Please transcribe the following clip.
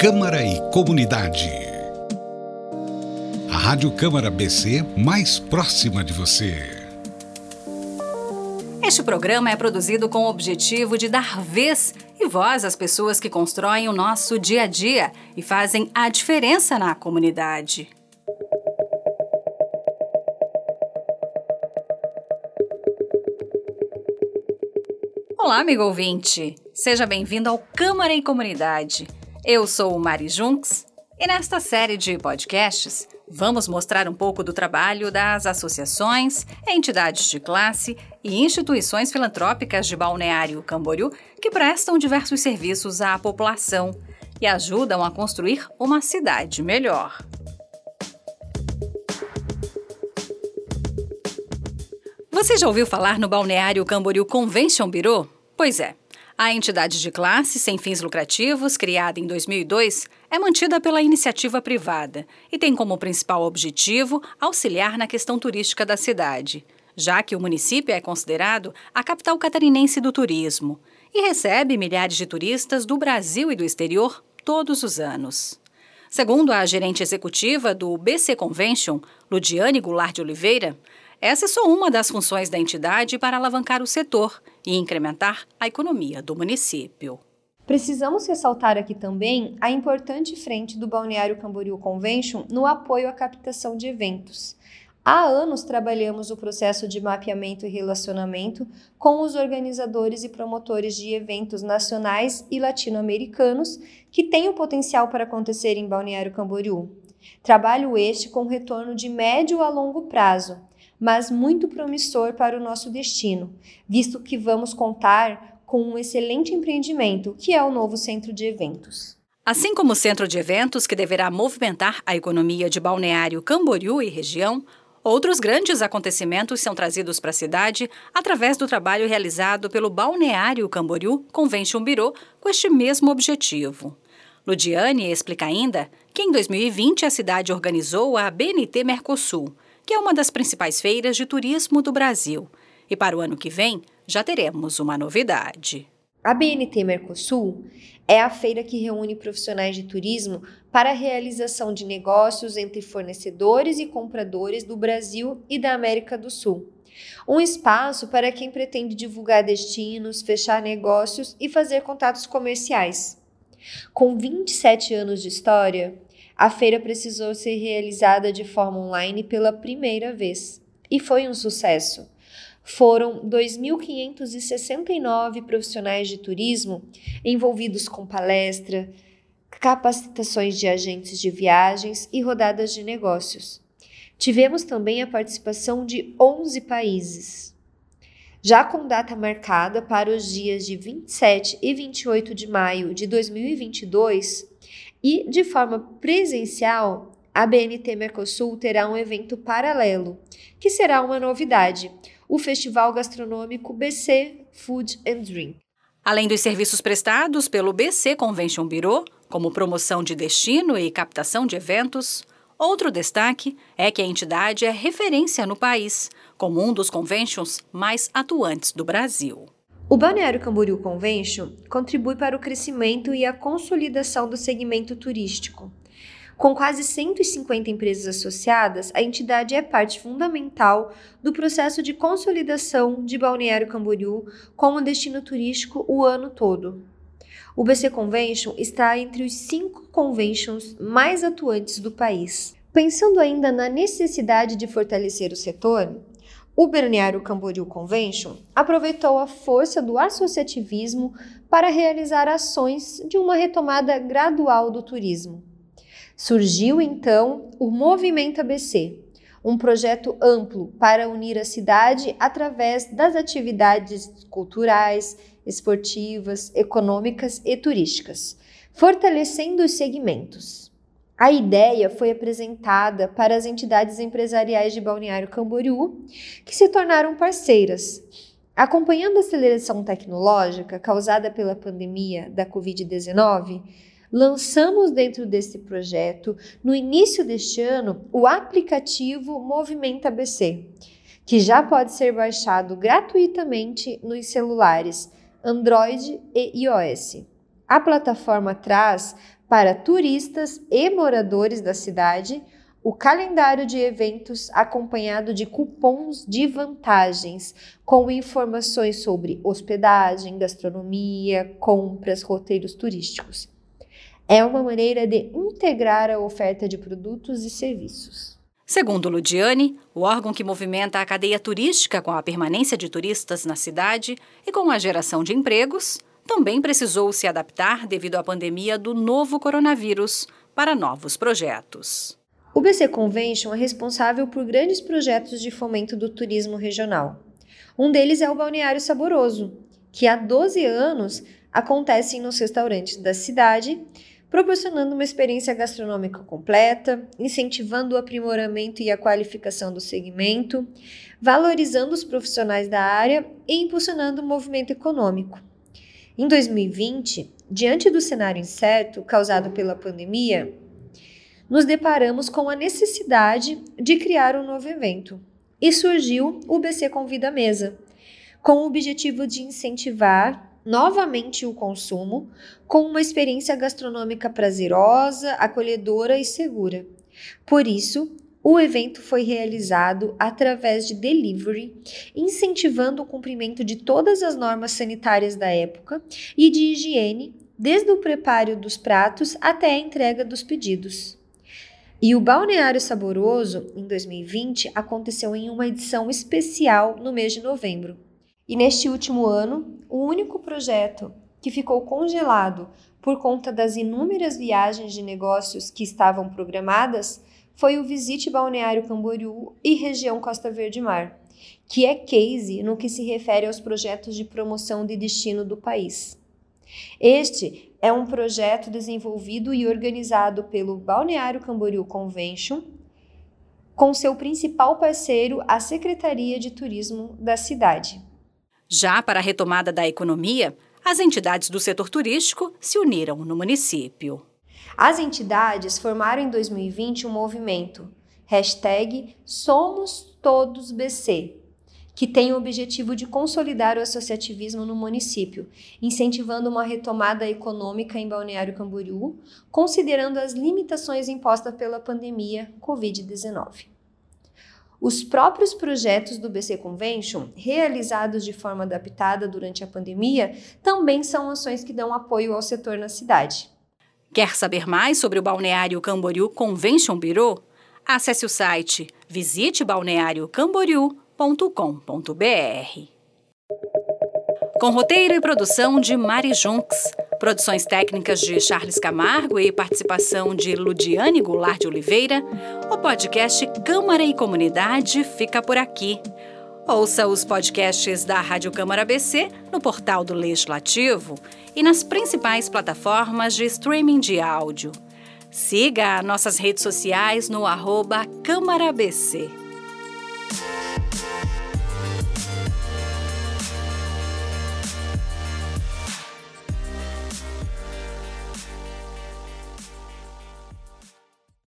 Câmara e Comunidade. A Rádio Câmara BC mais próxima de você. Este programa é produzido com o objetivo de dar vez e voz às pessoas que constroem o nosso dia a dia e fazem a diferença na comunidade. Olá, amigo ouvinte! Seja bem-vindo ao Câmara e Comunidade. Eu sou Mari Junks e nesta série de podcasts vamos mostrar um pouco do trabalho das associações, entidades de classe e instituições filantrópicas de Balneário Camboriú que prestam diversos serviços à população e ajudam a construir uma cidade melhor. Você já ouviu falar no Balneário Camboriú Convention Bureau? Pois é. A entidade de classe sem fins lucrativos, criada em 2002, é mantida pela iniciativa privada e tem como principal objetivo auxiliar na questão turística da cidade, já que o município é considerado a capital catarinense do turismo e recebe milhares de turistas do Brasil e do exterior todos os anos. Segundo a gerente executiva do BC Convention, Ludiane Goulart de Oliveira, essa é só uma das funções da entidade para alavancar o setor e incrementar a economia do município. Precisamos ressaltar aqui também a importante frente do Balneário Camboriú Convention no apoio à captação de eventos. Há anos trabalhamos o processo de mapeamento e relacionamento com os organizadores e promotores de eventos nacionais e latino-americanos que têm o potencial para acontecer em Balneário Camboriú. Trabalho este com retorno de médio a longo prazo, mas muito promissor para o nosso destino, visto que vamos contar com um excelente empreendimento, que é o novo centro de eventos. Assim como o centro de eventos que deverá movimentar a economia de Balneário Camboriú e região, outros grandes acontecimentos são trazidos para a cidade através do trabalho realizado pelo Balneário Camboriú Convention Bureau com este mesmo objetivo. Ludiane explica ainda que em 2020 a cidade organizou a BNT Mercosul, que é uma das principais feiras de turismo do Brasil. E para o ano que vem, já teremos uma novidade. A BNT Mercosul é a feira que reúne profissionais de turismo para a realização de negócios entre fornecedores e compradores do Brasil e da América do Sul. Um espaço para quem pretende divulgar destinos, fechar negócios e fazer contatos comerciais. Com 27 anos de história, a feira precisou ser realizada de forma online pela primeira vez e foi um sucesso. Foram 2.569 profissionais de turismo envolvidos com palestra, capacitações de agentes de viagens e rodadas de negócios. Tivemos também a participação de 11 países. Já com data marcada para os dias de 27 e 28 de maio de 2022, e, de forma presencial, a BNT Mercosul terá um evento paralelo, que será uma novidade: o Festival Gastronômico BC Food and Drink. Além dos serviços prestados pelo BC Convention Bureau, como promoção de destino e captação de eventos, outro destaque é que a entidade é referência no país, como um dos conventions mais atuantes do Brasil. O Balneário Camboriú Convention contribui para o crescimento e a consolidação do segmento turístico. Com quase 150 empresas associadas, a entidade é parte fundamental do processo de consolidação de Balneário Camboriú como destino turístico o ano todo. O BC Convention está entre os cinco conventions mais atuantes do país. Pensando ainda na necessidade de fortalecer o setor, o Balneário Camboriú Convention aproveitou a força do associativismo para realizar ações de uma retomada gradual do turismo. Surgiu então o Movimento ABC, um projeto amplo para unir a cidade através das atividades culturais, esportivas, econômicas e turísticas, fortalecendo os segmentos. A ideia foi apresentada para as entidades empresariais de Balneário Camboriú, que se tornaram parceiras. Acompanhando a aceleração tecnológica causada pela pandemia da Covid-19, lançamos dentro desse projeto, no início deste ano, o aplicativo Movimento ABC, que já pode ser baixado gratuitamente nos celulares Android e iOS. A plataforma traz para turistas e moradores da cidade o calendário de eventos acompanhado de cupons de vantagens, com informações sobre hospedagem, gastronomia, compras, roteiros turísticos. É uma maneira de integrar a oferta de produtos e serviços. Segundo Ludiane, o órgão que movimenta a cadeia turística com a permanência de turistas na cidade e com a geração de empregos, também precisou se adaptar devido à pandemia do novo coronavírus para novos projetos. O BC Convention é responsável por grandes projetos de fomento do turismo regional. Um deles é o Balneário Saboroso, que há 12 anos acontece nos restaurantes da cidade proporcionando uma experiência gastronômica completa, incentivando o aprimoramento e a qualificação do segmento, valorizando os profissionais da área e impulsionando o movimento econômico. Em 2020, diante do cenário incerto causado pela pandemia, nos deparamos com a necessidade de criar um novo evento. E surgiu o BC Convida à Mesa, com o objetivo de incentivar novamente o consumo com uma experiência gastronômica prazerosa, acolhedora e segura. Por isso, o evento foi realizado através de delivery, incentivando o cumprimento de todas as normas sanitárias da época e de higiene, desde o preparo dos pratos até a entrega dos pedidos. E o Balneário Saboroso, em 2020, aconteceu em uma edição especial no mês de novembro. E neste último ano, o único projeto que ficou congelado por conta das inúmeras viagens de negócios que estavam programadas foi o Visite Balneário Camboriú e região Costa Verde Mar, que é case no que se refere aos projetos de promoção de destino do país. Este é um projeto desenvolvido e organizado pelo Balneário Camboriú Convention, com seu principal parceiro, a Secretaria de Turismo da cidade. Já para a retomada da economia, as entidades do setor turístico se uniram no município. As entidades formaram em 2020 um movimento, hashtag Somos Todos BC, que tem o objetivo de consolidar o associativismo no município, incentivando uma retomada econômica em Balneário Camboriú, considerando as limitações impostas pela pandemia Covid-19. Os próprios projetos do BC Convention, realizados de forma adaptada durante a pandemia, também são ações que dão apoio ao setor na cidade. Quer saber mais sobre o Balneário Camboriú Convention Bureau? Acesse o site visitebaleariocamboriú.com.br. Com roteiro e produção de Mari Junks. Produções técnicas de Charles Camargo e participação de Ludiane Goulart de Oliveira, o podcast Câmara e Comunidade fica por aqui. Ouça os podcasts da Rádio Câmara BC no portal do Legislativo e nas principais plataformas de streaming de áudio. Siga nossas redes sociais no arroba Câmara BC.